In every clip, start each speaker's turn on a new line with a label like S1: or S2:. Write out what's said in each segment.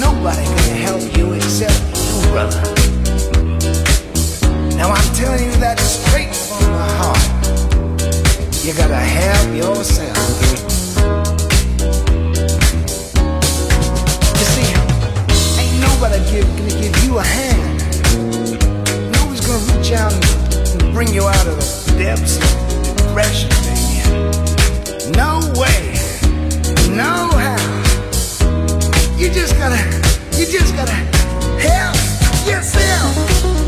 S1: Nobody can help you except you, brother. Now I'm telling you that straight from my heart. You gotta help yourself. You see, ain't nobody give, gonna give you a hand. Nobody's gonna reach out and bring you out of the depths of depression, baby. No way. No how. You just gotta, you just gotta help yourself.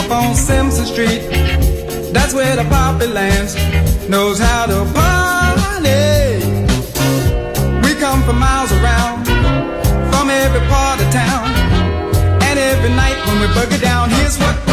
S2: up on Simpson Street. That's where the poppy lands, knows how to party. We come from miles around, from every part of town. And every night when we boogie down, here's what